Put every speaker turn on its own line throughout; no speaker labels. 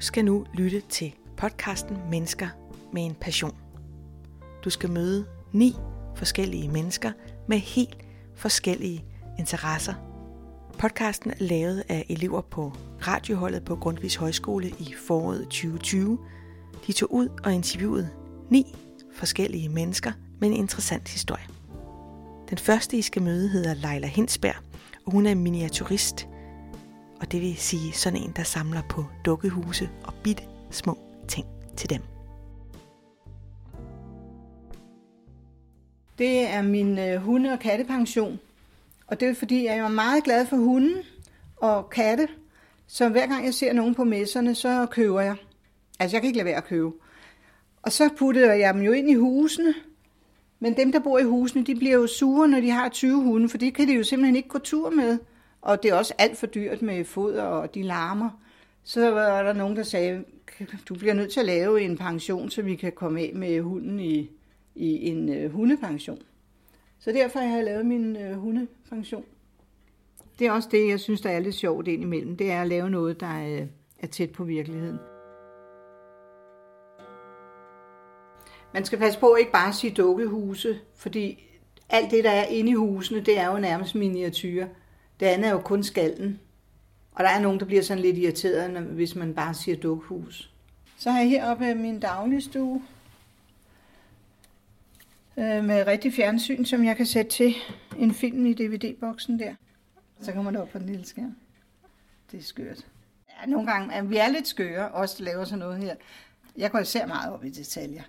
skal nu lytte til podcasten Mennesker med en passion. Du skal møde ni forskellige mennesker med helt forskellige interesser. Podcasten er lavet af elever på radioholdet på Grundtvigs Højskole i foråret 2020. De tog ud og interviewede ni forskellige mennesker med en interessant historie. Den første, I skal møde, hedder Leila Hinsberg, og hun er miniaturist. Og det vil sige sådan en, der samler på dukkehuse og bitte små ting til dem.
Det er min øh, hunde- og kattepension. Og det er fordi, jeg er meget glad for hunden og katte. Så hver gang jeg ser nogen på messerne, så køber jeg. Altså, jeg kan ikke lade være at købe. Og så putter jeg dem jo ind i husene. Men dem, der bor i husene, de bliver jo sure, når de har 20 hunde, for det kan de jo simpelthen ikke gå tur med. Og det er også alt for dyrt med foder, og de larmer. Så var der nogen, der sagde, du bliver nødt til at lave en pension, så vi kan komme af med hunden i, i en øh, hundepension. Så derfor har jeg lavet min øh, hundepension. Det er også det, jeg synes, der er lidt sjovt indimellem. Det er at lave noget, der er, er tæt på virkeligheden. Man skal passe på ikke bare at sige dukkehuse, fordi alt det, der er inde i husene, det er jo nærmest miniatyrer. Det andet er jo kun skallen. Og der er nogen, der bliver sådan lidt irriteret, hvis man bare siger dukhus. Så har jeg heroppe min dagligstue øh, med rigtig fjernsyn, som jeg kan sætte til en film i DVD-boksen der. Så kommer det op på den lille skærm. Det er skørt. Ja, nogle gange, ja, vi er lidt skøre, også der laver sådan noget her. Jeg går især meget op i detaljer.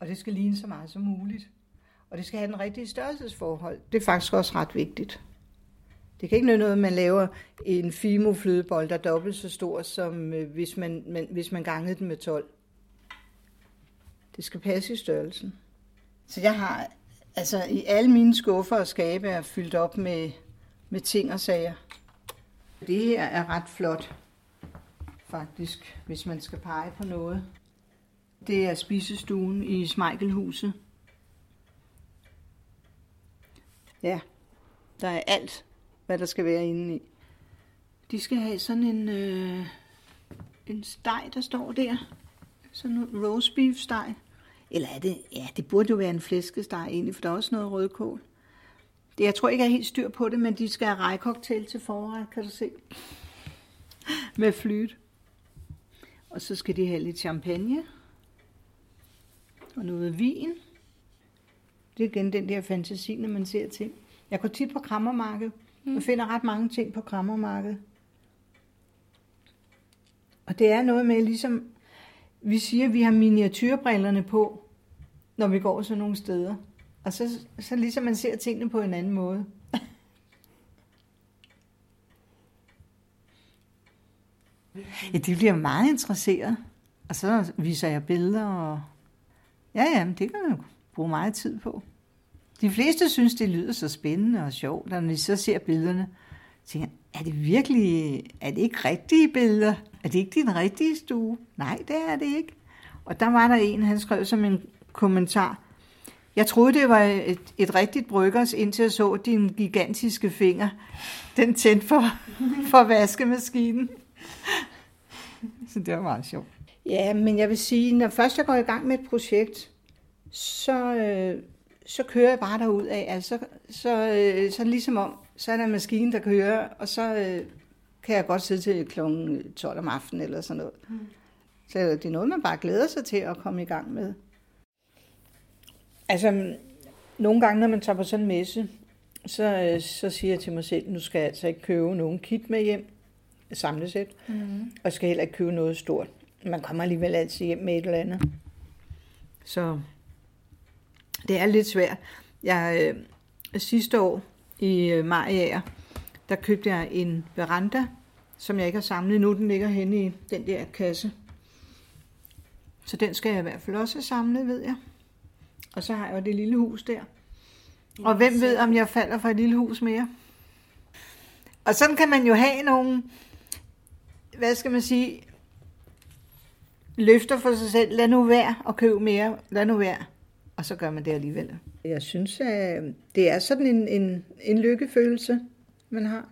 Og det skal ligne så meget som muligt. Og det skal have den rigtige størrelsesforhold. Det er faktisk også ret vigtigt. Det kan ikke nytte noget, at man laver en Fimo-flødebold, der er dobbelt så stor, som øh, hvis man, man, hvis man gangede den med 12. Det skal passe i størrelsen. Så jeg har, altså i alle mine skuffer og skabe er fyldt op med, med ting og sager. Det her er ret flot, faktisk, hvis man skal pege på noget. Det er spisestuen i Smeikelhuset. Ja, der er alt, hvad der skal være inde i. De skal have sådan en, øh, en steg, der står der. Sådan en roast beef steg. Eller er det, ja, det burde jo være en flæskesteg egentlig, for der er også noget rødkål. Det, jeg tror ikke, jeg er helt styr på det, men de skal have rejkoktail til forret, kan du se. Med flyt. Og så skal de have lidt champagne. Og noget vin. Det er igen den der fantasi, når man ser ting. Jeg går tit på krammermarkedet. Jeg finder ret mange ting på krammermarkedet. Og det er noget med, ligesom vi siger, at vi har miniatyrbrillerne på, når vi går sådan nogle steder. Og så, så ligesom man ser tingene på en anden måde. ja, de bliver meget interesseret. Og så viser jeg billeder, og ja, ja, men det kan man jo bruge meget tid på. De fleste synes, det lyder så spændende og sjovt, når de så ser billederne. tænker er det virkelig, er det ikke rigtige billeder? Er det ikke din rigtige stue? Nej, det er det ikke. Og der var der en, han skrev som en kommentar. Jeg troede, det var et, et rigtigt bryggers, indtil jeg så din gigantiske finger. Den tændte for, for vaskemaskinen. Så det var meget sjovt. Ja, men jeg vil sige, når først jeg går i gang med et projekt, så, øh, så kører jeg bare derud af. Altså, så, øh, så ligesom om, så er der en maskine, der kører, og så øh, kan jeg godt sidde til kl. 12 om aftenen eller sådan noget. Mm. Så det er noget, man bare glæder sig til at komme i gang med. Altså, nogle gange, når man tager på sådan en messe, så, øh, så siger jeg til mig selv, nu skal jeg altså ikke købe nogen kit med hjem, samlesæt, mm. og jeg skal heller ikke købe noget stort. Man kommer alligevel altid hjem med et eller andet. Så det er lidt svært. Jeg, øh, sidste år i øh, Mariager, der købte jeg en veranda, som jeg ikke har samlet nu. Den ligger henne i den der kasse. Så den skal jeg i hvert fald også have samlet, ved jeg. Og så har jeg jo det lille hus der. Og hvem ved, om jeg falder fra et lille hus mere? Og sådan kan man jo have nogle, hvad skal man sige, løfter for sig selv. Lad nu være og købe mere. Lad nu være. Og så gør man det alligevel. Jeg synes, at det er sådan en, en, en lykkefølelse, man har.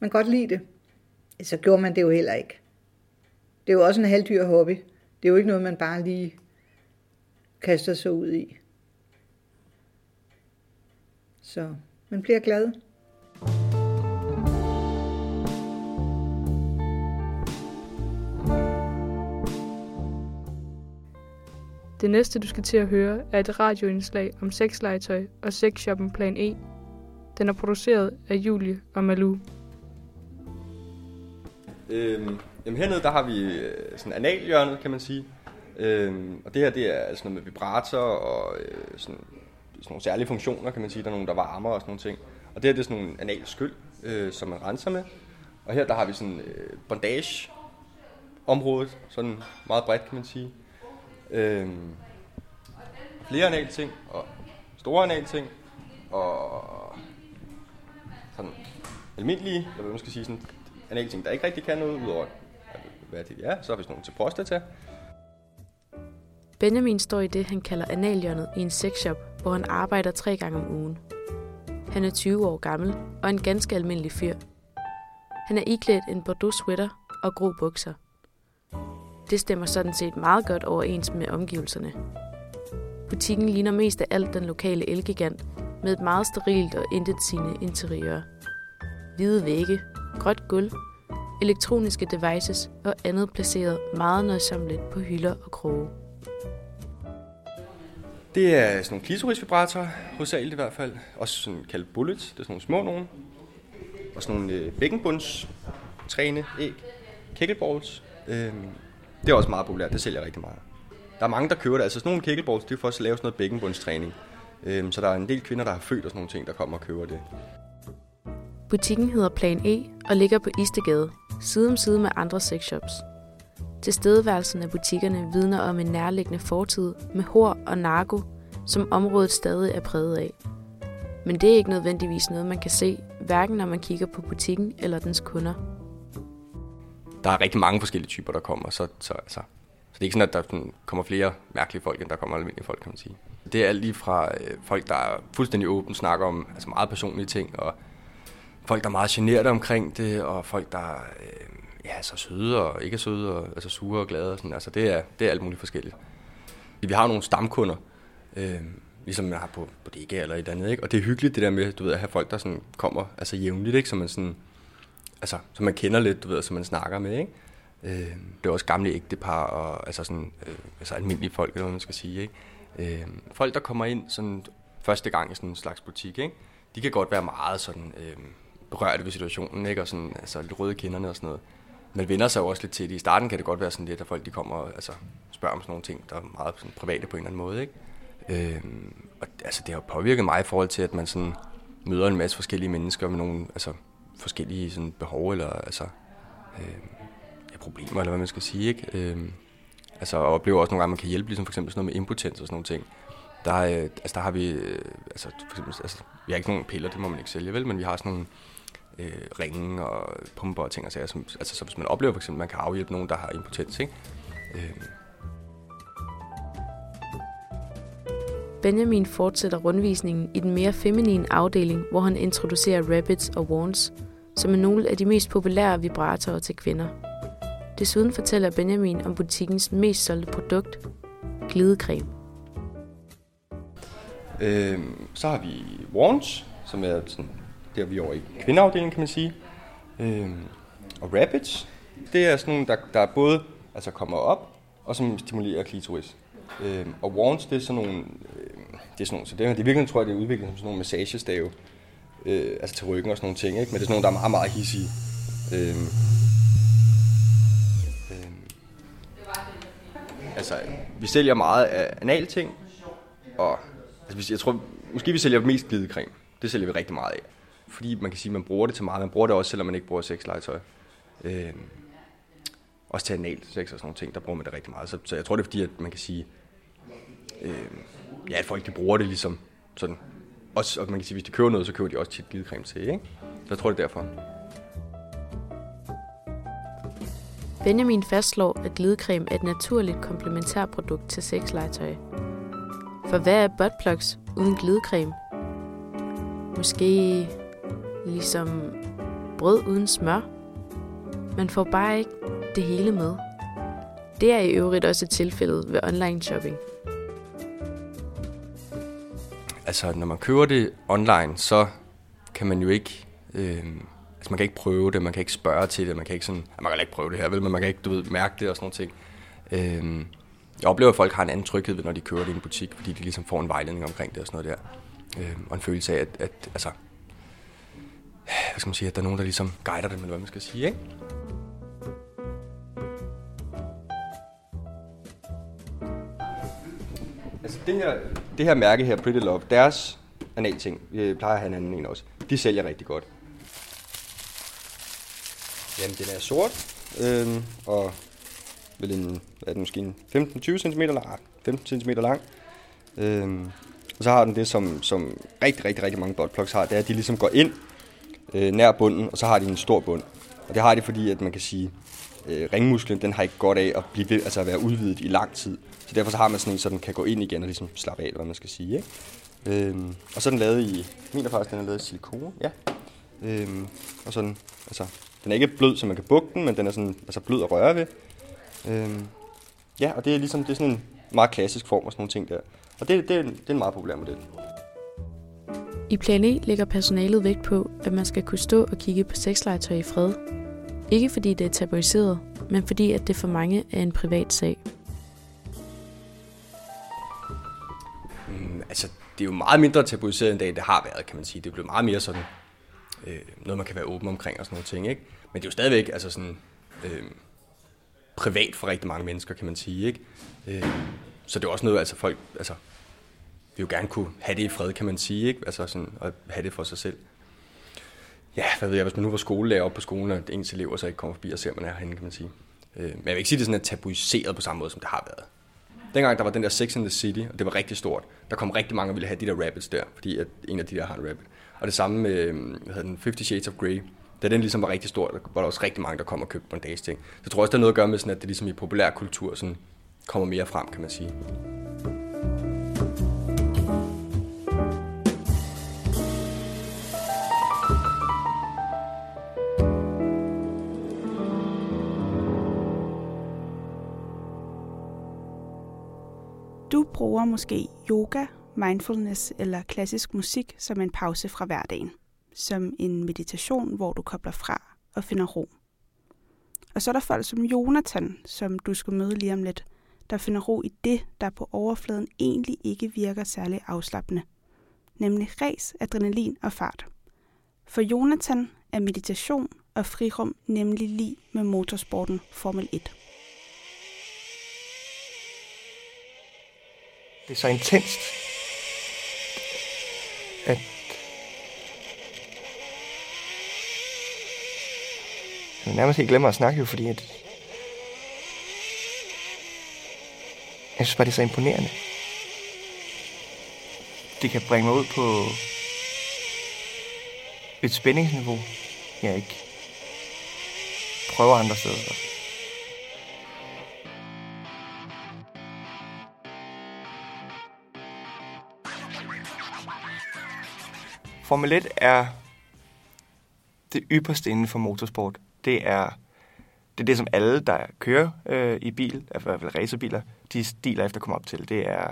Man kan godt lide det. Så gjorde man det jo heller ikke. Det er jo også en halvdyr hobby. Det er jo ikke noget, man bare lige kaster sig ud i. Så man bliver glad.
Det næste, du skal til at høre, er et radioindslag om sexlegetøj og sexshoppen Plan E. Den er produceret af Julie og Malou.
Øhm, jamen hernede, der har vi øh, sådan analhjørnet, kan man sige. Øhm, og det her, det er sådan noget med vibrator og øh, sådan, sådan nogle særlige funktioner, kan man sige. Der er nogle, der varmer og sådan nogle ting. Og det her, det er sådan nogle analskyld, øh, som man renser med. Og her, der har vi sådan øh, bondage området, sådan meget bredt, kan man sige. Øhm, flere anal ting, og store anal ting, og sådan almindelige, eller hvad man skal sige, sådan anal ting, der ikke rigtig kan noget, udover hvad det er. Så har vi sådan nogle til prostata.
Benjamin står i det, han kalder analhjørnet i en sexshop, hvor han arbejder tre gange om ugen. Han er 20 år gammel og en ganske almindelig fyr. Han er iklædt en bordeaux sweater og grå bukser. Det stemmer sådan set meget godt overens med omgivelserne. Butikken ligner mest af alt den lokale elgigant, med et meget sterilt og intetsigende interiør. Hvide vægge, gråt gulv, elektroniske devices og andet placeret meget nøjsomligt på hylder og kroge.
Det er sådan nogle klitorisvibratorer, hovedsageligt i hvert fald. Også sådan kaldt bullets, det er sådan nogle små nogen. Og sådan nogle øh, bækkenbunds træne æg. Kegelballs. Øhm, det er også meget populært, det sælger rigtig meget. Der er mange, der køber det. Altså sådan nogle kegelballs, det er for at lave sådan noget bækkenbundstræning. Øhm, så der er en del kvinder, der har født og sådan nogle ting, der kommer og køber det.
Butikken hedder Plan E og ligger på Istegade, side om side med andre sexshops. Tilstedeværelsen af butikkerne vidner om en nærliggende fortid med hår og narko, som området stadig er præget af. Men det er ikke nødvendigvis noget, man kan se, hverken når man kigger på butikken eller dens kunder.
Der er rigtig mange forskellige typer, der kommer, så, så, altså, så det er ikke sådan, at der sådan, kommer flere mærkelige folk, end der kommer almindelige folk, kan man sige. Det er alt lige fra øh, folk, der er fuldstændig åbent, snakker om altså meget personlige ting, og folk, der er meget generet omkring det, og folk, der øh, ja, så søde og ikke søde, og, altså sure og glade. Og sådan. Altså, det, er, det er alt muligt forskelligt. Vi har nogle stamkunder, øh, ligesom man har på bodega eller et andet, ikke? Og det er hyggeligt det der med, du ved, at have folk, der sådan kommer altså jævnligt, ikke? Så man sådan, altså, som man kender lidt, du ved, som man snakker med, ikke? Øh, det er også gamle ægtepar, og altså sådan, øh, altså almindelige folk, eller hvad man skal sige, ikke? Øh, folk, der kommer ind sådan første gang i sådan en slags butik, ikke? De kan godt være meget sådan øh, berørte ved situationen, ikke? Og sådan, altså lidt røde kinderne og sådan noget man vender sig jo også lidt til det. I starten kan det godt være sådan lidt, at folk de kommer og altså, spørger om sådan nogle ting, der er meget sådan, private på en eller anden måde. Ikke? Øh, og altså, det har påvirket mig i forhold til, at man sådan, møder en masse forskellige mennesker med nogle altså, forskellige sådan, behov eller altså, øh, ja, problemer, eller hvad man skal sige. Ikke? Øh, altså, og oplever også nogle gange, at man kan hjælpe, ligesom for eksempel sådan noget med impotens og sådan nogle ting. Der, øh, altså, der har vi, øh, altså, for eksempel, altså, vi har ikke nogen piller, det må man ikke sælge, vel, men vi har sådan nogle øh, ringe og pumper og ting og sager. Som, altså, så hvis man oplever for eksempel, at man kan afhjælpe nogen, der har impotens, ikke? Øh.
Benjamin fortsætter rundvisningen i den mere feminine afdeling, hvor han introducerer rabbits og warns, som er nogle af de mest populære vibratorer til kvinder. Desuden fortæller Benjamin om butikkens mest solgte produkt, glidecreme.
Øh, så har vi Warns, som er sådan der er vi over i kvindeafdelingen, kan man sige. Øh, og rabbits, det er sådan nogle, der, der både altså kommer op, og som stimulerer klitoris. Øh, og Warns, det er sådan nogle, øh, det er sådan nogle, så det, er, det virkelig tror jeg, det er udviklet som sådan nogle massagestave, øh, altså til ryggen og sådan nogle ting, ikke? men det er sådan nogle, der er meget, meget hissige. Øhm, øhm, altså, vi sælger meget af analting, og altså, jeg tror, måske vi sælger mest glidecreme. Det sælger vi rigtig meget af fordi man kan sige, at man bruger det til meget. Man bruger det også, selvom man ikke bruger sexlegetøj. Øh, også til anal sex og sådan nogle ting, der bruger man det rigtig meget. Så, så jeg tror, det er fordi, at man kan sige, øh, ja, at folk de bruger det ligesom sådan. Også, og man kan sige, hvis de køber noget, så køber de også tit glidecreme til, ikke? Så jeg tror, det er derfor.
Benjamin fastslår, at glidecreme er et naturligt komplementærprodukt til sexlegetøj. For hvad er buttplugs uden glidecreme? Måske ligesom brød uden smør. Man får bare ikke det hele med. Det er i øvrigt også tilfældet ved online shopping.
Altså, når man køber det online, så kan man jo ikke... Øh, altså, man kan ikke prøve det, man kan ikke spørge til det, man kan ikke sådan... Man kan ikke prøve det her, vel, men man kan ikke, du ved, mærke det og sådan noget ting. Øh, jeg oplever, at folk har en anden tryghed, når de kører det i en butik, fordi de ligesom får en vejledning omkring det og sådan noget der. Øh, og en følelse af, at, at altså, hvad skal man sige, at der er nogen, der ligesom guider dem, eller hvad man skal sige, ikke? Altså det her, det her mærke her, Pretty Love, deres analting, vi plejer at have en anden en også, de sælger rigtig godt. Jamen, den er sort, øh, og vel en, hvad er den måske 15-20 cm lang, ah, 15 cm lang. Øh, og så har den det, som, som rigtig, rigtig, rigtig mange buttplugs har, det er, at de ligesom går ind øh, nær bunden, og så har de en stor bund. Og det har de, fordi at man kan sige, øh, ringmusklen, den har ikke godt af at, blive ved, altså at være udvidet i lang tid. Så derfor så har man sådan en, så den kan gå ind igen og ligesom slappe af, hvad man skal sige. Ikke? Øhm, og så er den lavet i, min faktisk, den er lavet i silikone, ja. Øhm, og sådan, altså, den er ikke blød, så man kan bukke den, men den er sådan, altså blød at røre ved. Øhm, ja, og det er ligesom det er sådan en meget klassisk form og sådan nogle ting der. Og det, det, det er en meget populær model.
I plan E lægger personalet vægt på, at man skal kunne stå og kigge på sexlegetøj i fred. Ikke fordi det er tabuiseret, men fordi at det for mange er en privat sag.
Mm, altså, det er jo meget mindre tabuiseret, end det, det har været, kan man sige. Det bliver meget mere sådan, øh, noget man kan være åben omkring og sådan noget ting, ikke? Men det er jo stadigvæk, altså sådan, øh, privat for rigtig mange mennesker, kan man sige. Ikke? Øh, så det er også noget, altså folk altså, vil jo gerne kunne have det i fred, kan man sige. Ikke? Altså sådan, at have det for sig selv. Ja, hvad ved jeg, hvis man nu var skolelærer op på skolen, og ens elever så ikke kommer forbi og ser, man er herinde, kan man sige. Øh, men jeg vil ikke sige, at det sådan er tabuiseret på samme måde, som det har været. Dengang der var den der Sex in the City, og det var rigtig stort, der kom rigtig mange, og ville have de der rabbits der, fordi at en af de der har en rabbit. Og det samme med, øh, hvad hedder den, Fifty Shades of Grey, da den ligesom var rigtig stor, der var der også rigtig mange, der kom og købte på en dags ting. Så jeg tror også, det har noget at gøre med, sådan, at det ligesom i populær kultur sådan, kommer mere frem, kan man sige.
Du bruger måske yoga, mindfulness eller klassisk musik som en pause fra hverdagen som en meditation, hvor du kobler fra og finder ro. Og så er der folk som Jonathan, som du skal møde lige om lidt, der finder ro i det, der på overfladen egentlig ikke virker særlig afslappende, nemlig res, adrenalin og fart. For Jonathan er meditation og frirum nemlig lige med motorsporten Formel 1.
Det er så intenst, at Jeg nærmest helt glemmer at snakke jo, fordi at jeg synes bare, det er så imponerende. Det kan bringe mig ud på et spændingsniveau, jeg ikke prøver andre steder. Formel 1 er det ypperste inden for motorsport det er det, er det som alle, der kører øh, i bil, i hvert fald racerbiler, de stiler efter at komme op til. Det er,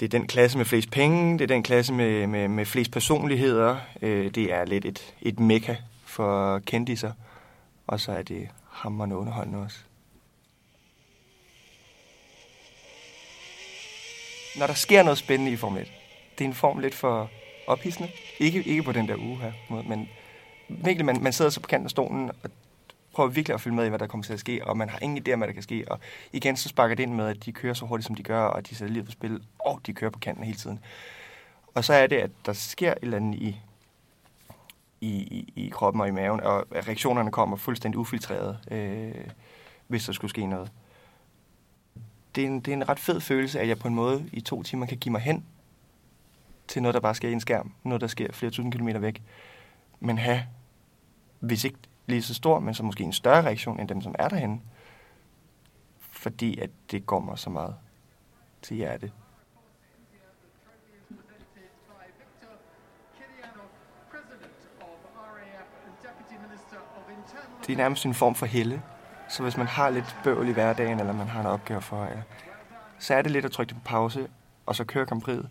det er den klasse med flest penge, det er den klasse med, med, med flest personligheder. Øh, det er lidt et, et mekka for kendiser. Og så er det hammerende underholdende også. Når der sker noget spændende i Formel 1, det er en form lidt for ophidsende. Ikke, ikke på den der uge her, men virkelig, man, man sidder så på kanten af stolen og prøver virkelig at følge med i, hvad der kommer til at ske, og man har ingen idé om, hvad der kan ske. Og igen, så sparker det ind med, at de kører så hurtigt, som de gør, og de sætter livet på spil, og de kører på kanten hele tiden. Og så er det, at der sker et eller andet i, i, i, i kroppen og i maven, og reaktionerne kommer fuldstændig ufiltreret, øh, hvis der skulle ske noget. Det er, en, det er en ret fed følelse, at jeg på en måde i to timer kan give mig hen til noget, der bare sker i en skærm. Noget, der sker flere tusind kilometer væk. Men have hvis ikke lige så stor, men så måske en større reaktion end dem, som er derhen. Fordi at det går mig så meget til hjertet. Det er nærmest en form for helle, Så hvis man har lidt bøvl i hverdagen, eller man har en opgave for jer, så er det lidt at trykke på pause, og så køre kompriet,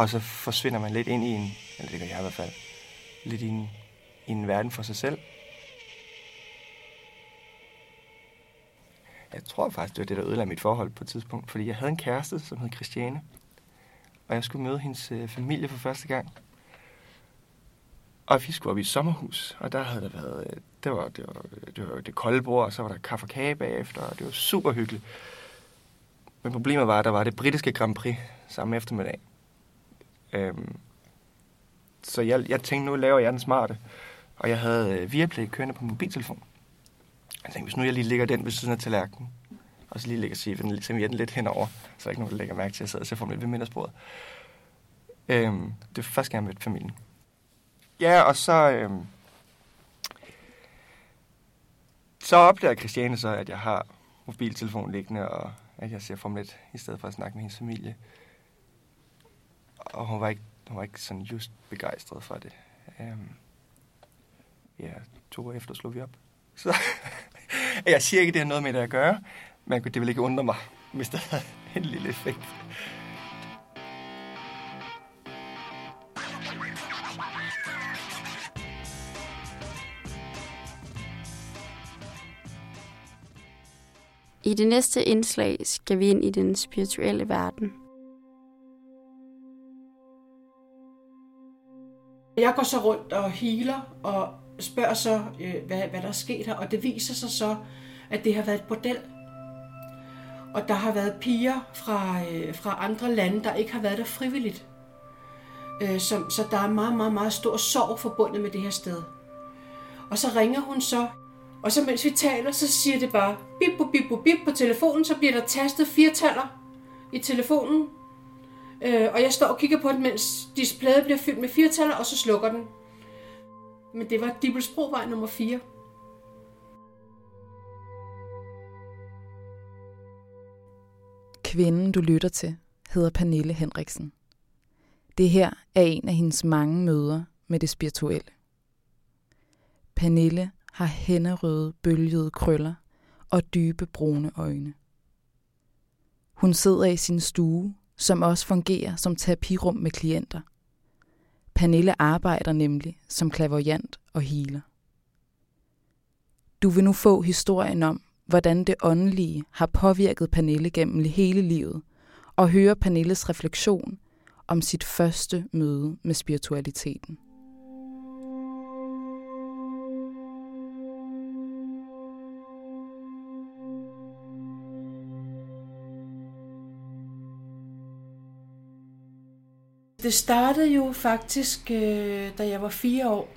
og så forsvinder man lidt ind i en, eller det gør jeg i hvert fald, lidt i en, i en verden for sig selv. Jeg tror faktisk, det var det, der ødelagde mit forhold på et tidspunkt, fordi jeg havde en kæreste, som hed Christiane, og jeg skulle møde hendes øh, familie for første gang. Og vi skulle op i et sommerhus, og der havde der været, øh, det var det, var, øh, det, var det kolde bord, og så var der kaffe og kage bagefter, og det var super hyggeligt. Men problemet var, at der var det britiske Grand Prix samme eftermiddag. Øhm, så jeg, jeg tænkte, nu laver jeg den smarte. Og jeg havde øh, Viaplay kørende på mobiltelefon. Jeg tænkte, hvis nu jeg lige ligger den ved siden af tallerkenen, og så lige lægger Sifen, så den lidt henover, så er der ikke nogen, der lægger mærke til, at jeg sidder og ser Formel ved middagsbordet. Øhm, det var første gang, jeg mødte familien. Ja, og så... Øhm, så opdager Christiane så, at jeg har mobiltelefon liggende, og at jeg ser Formel 1, i stedet for at snakke med hendes familie. Og hun var ikke, hun var ikke sådan just begejstret for det. Um, ja, to år efter slog vi op. Så jeg siger ikke, det har noget med det at gøre, men det vil ikke undre mig, hvis der havde en lille effekt.
I det næste indslag skal vi ind i den spirituelle verden.
Jeg går så rundt og healer og spørger så, øh, hvad, hvad der er sket her, og det viser sig så, at det har været et bordel. Og der har været piger fra, øh, fra andre lande, der ikke har været der frivilligt. Øh, som, så der er meget, meget, meget stor sorg forbundet med det her sted. Og så ringer hun så, og så mens vi taler, så siger det bare bip, bip, bip, bip på telefonen, så bliver der tastet fire taller i telefonen. Øh, og jeg står og kigger på den, mens displayet bliver fyldt med firetaller, og så slukker den. Men det var Dibelsbrovej nummer 4.
Kvinden, du lytter til, hedder Pernille Henriksen. Det her er en af hendes mange møder med det spirituelle. Pernille har hænderøde, bølgede krøller og dybe brune øjne. Hun sidder i sin stue, som også fungerer som terapirum med klienter. Pernille arbejder nemlig som klavoyant og healer. Du vil nu få historien om, hvordan det åndelige har påvirket Pernille gennem hele livet, og høre Pernilles refleksion om sit første møde med spiritualiteten.
Det startede jo faktisk, øh, da jeg var fire år,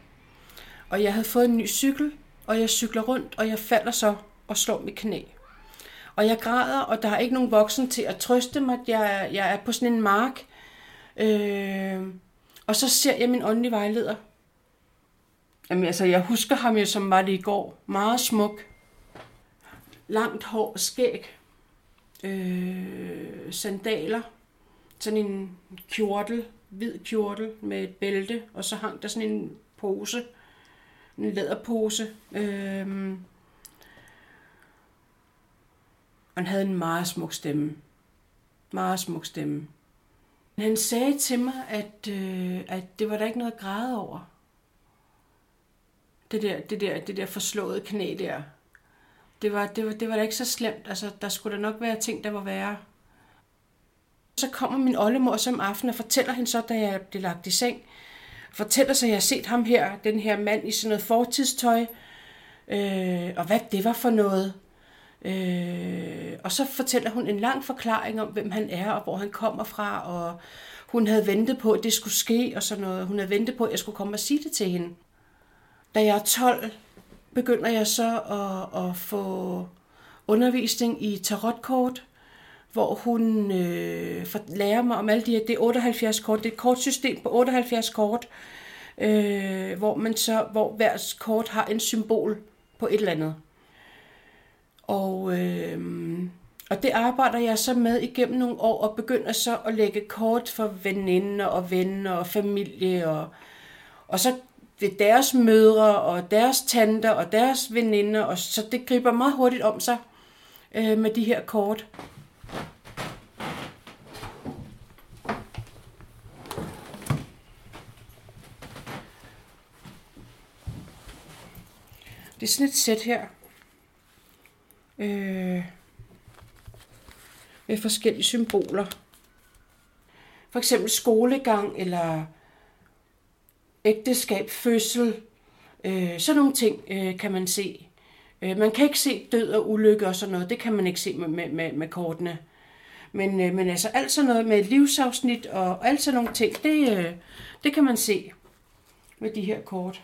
og jeg havde fået en ny cykel, og jeg cykler rundt, og jeg falder så og slår mit knæ. Og jeg græder, og der er ikke nogen voksen til at trøste mig. Jeg, jeg er på sådan en mark. Øh, og så ser jeg min åndelige vejleder. Jamen altså, jeg husker ham jo som var det i går. Meget smuk. Langt hår, skæg. Øh, sandaler. Sådan en kjortel, hvid kjortel med et bælte. Og så hang der sådan en pose. En læderpose. Øhm, og han havde en meget smuk stemme. Meget smuk stemme. Han sagde til mig, at, øh, at det var der ikke noget at græde over. Det der, det der, det der forslåede knæ der. Det var, det, var, det var da ikke så slemt. Altså, der skulle da nok være ting, der var værre. Så kommer min oldemor som aften og fortæller hende så, da jeg blev lagt i seng, fortæller så, at jeg har set ham her, den her mand i sådan noget fortidstøj, øh, og hvad det var for noget. Øh, og så fortæller hun en lang forklaring om, hvem han er, og hvor han kommer fra, og hun havde ventet på, at det skulle ske, og sådan noget. Hun havde ventet på, at jeg skulle komme og sige det til hende. Da jeg er 12, begynder jeg så at, at få undervisning i tarotkort, hvor hun øh, lærer mig om alle de her, det er 78 kort, det er et kortsystem på 78 kort, øh, hvor man så, hvor hver kort har en symbol på et eller andet. Og, øh, og det arbejder jeg så med igennem nogle år, og begynder så at lægge kort for veninder og venner og familie. Og, og så ved deres mødre og deres tanter og deres veninder, og så det griber meget hurtigt om sig øh, med de her kort. Det er sådan et sæt her. Øh, med forskellige symboler. For eksempel skolegang, eller ægteskab, fødsel, øh, sådan nogle ting øh, kan man se. Øh, man kan ikke se død og ulykke og sådan noget, det kan man ikke se med, med, med, med kortene. Men, øh, men altså alt sådan noget med livsafsnit og alt sådan nogle ting, det, øh, det kan man se med de her kort.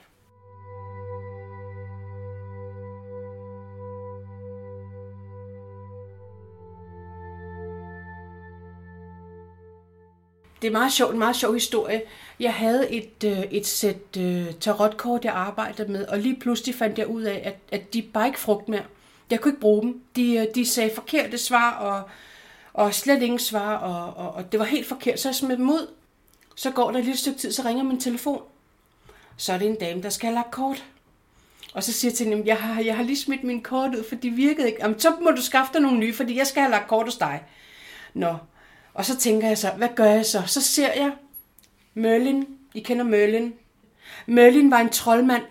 Det er meget sjovt, en meget sjov historie. Jeg havde et, øh, et sæt øh, tarotkort, jeg arbejdede med, og lige pludselig fandt jeg ud af, at, at de bare ikke frugt mere. Jeg kunne ikke bruge dem. De, øh, de sagde forkerte svar, og, og slet ingen svar, og, og, og det var helt forkert. Så jeg smed dem ud. Så går der et lille stykke tid, så ringer min telefon. Så er det en dame, der skal have lagt kort. Og så siger jeg til hende, jeg har, jeg har lige smidt min kort ud, for de virkede ikke. Jamen, så må du skaffe dig nogle nye, fordi jeg skal have lagt kort hos dig. Nå, og så tænker jeg så, hvad gør jeg så? Så ser jeg Merlin. I kender Merlin. Merlin var en troldmand,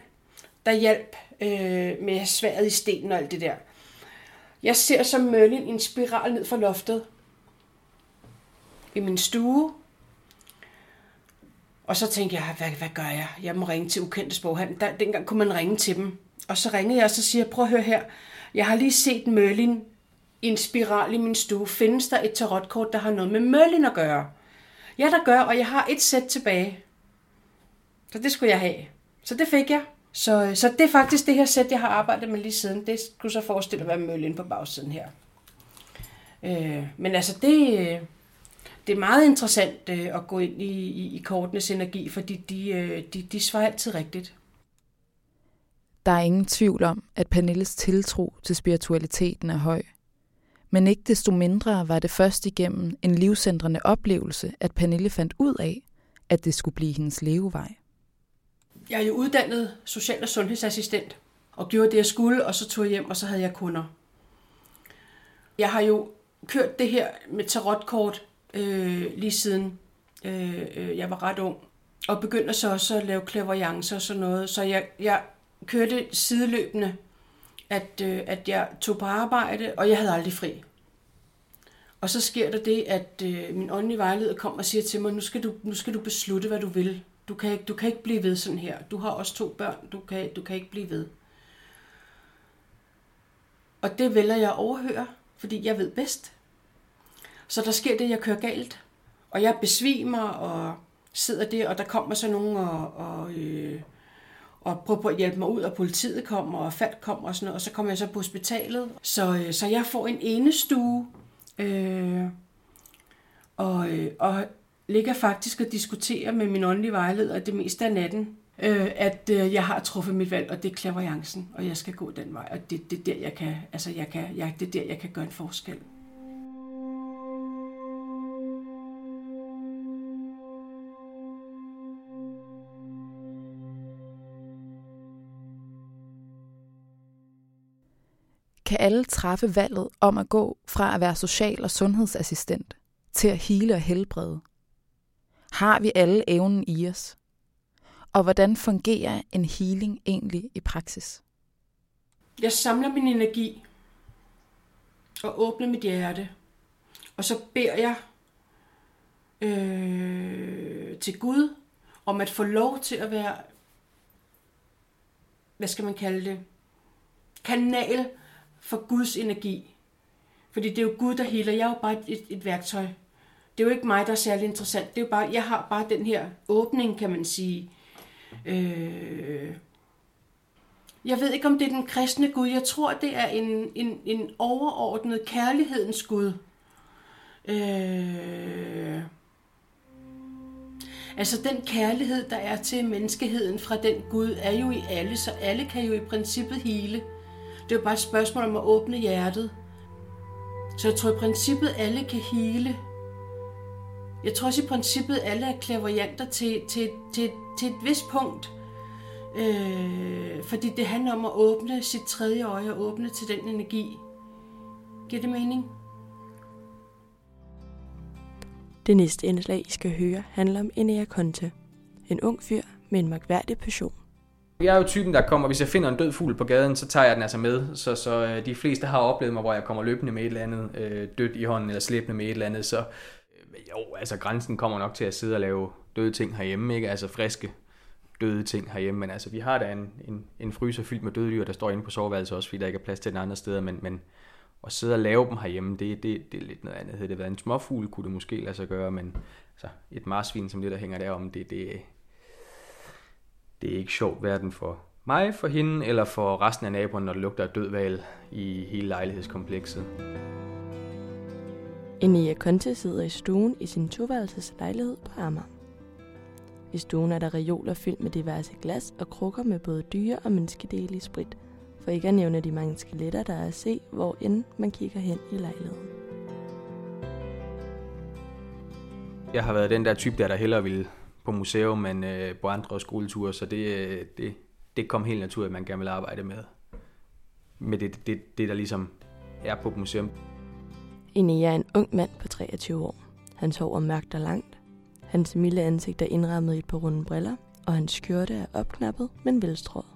der hjalp øh, med sværet i stenen og alt det der. Jeg ser som Merlin en spiral ned fra loftet i min stue. Og så tænker jeg, hvad, hvad gør jeg? Jeg må ringe til ukendte sproghandel. Der, dengang kunne man ringe til dem. Og så ringede jeg og så siger, jeg, prøv at høre her. Jeg har lige set Merlin en spiral i min stue. Findes der et tarotkort, der har noget med Merlin at gøre? Ja, der gør, og jeg har et sæt tilbage. Så det skulle jeg have. Så det fik jeg. Så, så det er faktisk det her sæt, jeg har arbejdet med lige siden. Det skulle så forestille at være Merlin på bagsiden her. Øh, men altså, det, øh, det er meget interessant øh, at gå ind i, i, i kortenes energi, fordi de, øh, de, de svarer altid rigtigt.
Der er ingen tvivl om, at Pernilles tiltro til spiritualiteten er høj – men ikke desto mindre var det først igennem en livsændrende oplevelse, at Pernille fandt ud af, at det skulle blive hendes levevej.
Jeg er jo uddannet social- og sundhedsassistent, og gjorde det, jeg skulle, og så tog jeg hjem, og så havde jeg kunder. Jeg har jo kørt det her med tarotkort øh, lige siden øh, øh jeg var ret ung, og begyndte så også at lave clairvoyance og sådan noget. Så jeg, jeg kørte sideløbende at, øh, at jeg tog på arbejde, og jeg havde aldrig fri. Og så sker der det, at øh, min åndelige vejleder kommer og siger til mig, nu skal du, nu skal du beslutte, hvad du vil. Du kan, ikke, du kan ikke blive ved sådan her. Du har også to børn. Du kan, du kan ikke blive ved. Og det vælger jeg at overhøre, fordi jeg ved bedst. Så der sker det, at jeg kører galt. Og jeg besvimer og sidder der, og der kommer så nogen og, og øh, og prøve på at hjælpe mig ud, og politiet kommer, og fald kommer og sådan noget, og så kommer jeg så på hospitalet. Så, øh, så jeg får en enestue, øh, og, øh, og ligger faktisk og diskuterer med min åndelige vejleder det meste af natten, øh, at øh, jeg har truffet mit valg, og det er klaverjancen, og jeg skal gå den vej, og det, det er der, jeg kan, altså jeg kan, jeg, det er der, jeg kan gøre en forskel.
Kan alle træffe valget om at gå fra at være social- og sundhedsassistent til at hele og helbrede? Har vi alle evnen i os? Og hvordan fungerer en healing egentlig i praksis?
Jeg samler min energi og åbner mit hjerte. Og så beder jeg øh, til Gud om at få lov til at være, hvad skal man kalde det, kanal for Guds energi. Fordi det er jo Gud, der heler. Jeg er jo bare et, et, værktøj. Det er jo ikke mig, der er særlig interessant. Det er jo bare, jeg har bare den her åbning, kan man sige. Øh, jeg ved ikke, om det er den kristne Gud. Jeg tror, det er en, en, en overordnet kærlighedens Gud. Øh, altså den kærlighed, der er til menneskeheden fra den Gud, er jo i alle, så alle kan jo i princippet hele. Det er jo bare et spørgsmål om at åbne hjertet. Så jeg tror i princippet, alle kan hele. Jeg tror også i princippet, alle er klaverianter til, til, til, til et vist punkt. Øh, fordi det handler om at åbne sit tredje øje og åbne til den energi. Giver det mening?
Det næste indslag, I skal høre, handler om Enea Conte. En ung fyr med en magværdig passion.
Jeg er jo typen, der kommer, hvis jeg finder en død fugl på gaden, så tager jeg den altså med. Så, så øh, de fleste har oplevet mig, hvor jeg kommer løbende med et eller andet øh, dødt i hånden, eller slæbende med et eller andet. Så øh, jo, altså grænsen kommer nok til at sidde og lave døde ting herhjemme, ikke? Altså friske døde ting herhjemme. Men altså, vi har da en, en, en fryser fyldt med døde dyr, der står inde på soveværelset også, fordi der ikke er plads til den andre steder. Men, men at sidde og lave dem herhjemme, det, det, det er lidt noget andet. Havde det været en småfugl, kunne det måske lade sig gøre, men altså, et marsvin som det, der hænger derom, det, det, det er ikke sjovt hverken for mig, for hende eller for resten af naboerne, når det lugter af død val i hele lejlighedskomplekset.
Enea Conte sidder i stuen i sin toværelses lejlighed på Amager. I stuen er der reoler fyldt med diverse glas og krukker med både dyre og menneskedele i sprit, for ikke at nævne de mange skeletter, der er at se, hvor end man kigger hen i lejligheden.
Jeg har været den der type, der, der hellere ville på museum, men øh, på andre skoleture, så det, øh, det, det kom helt naturligt, at man gerne vil arbejde med, med det, det, det, der ligesom er på museum.
Enea er en ung mand på 23 år. Hans hår er mørkt og langt. Hans milde ansigt er indrammet i et par runde briller, og hans skjorte er opknappet, men velstrået.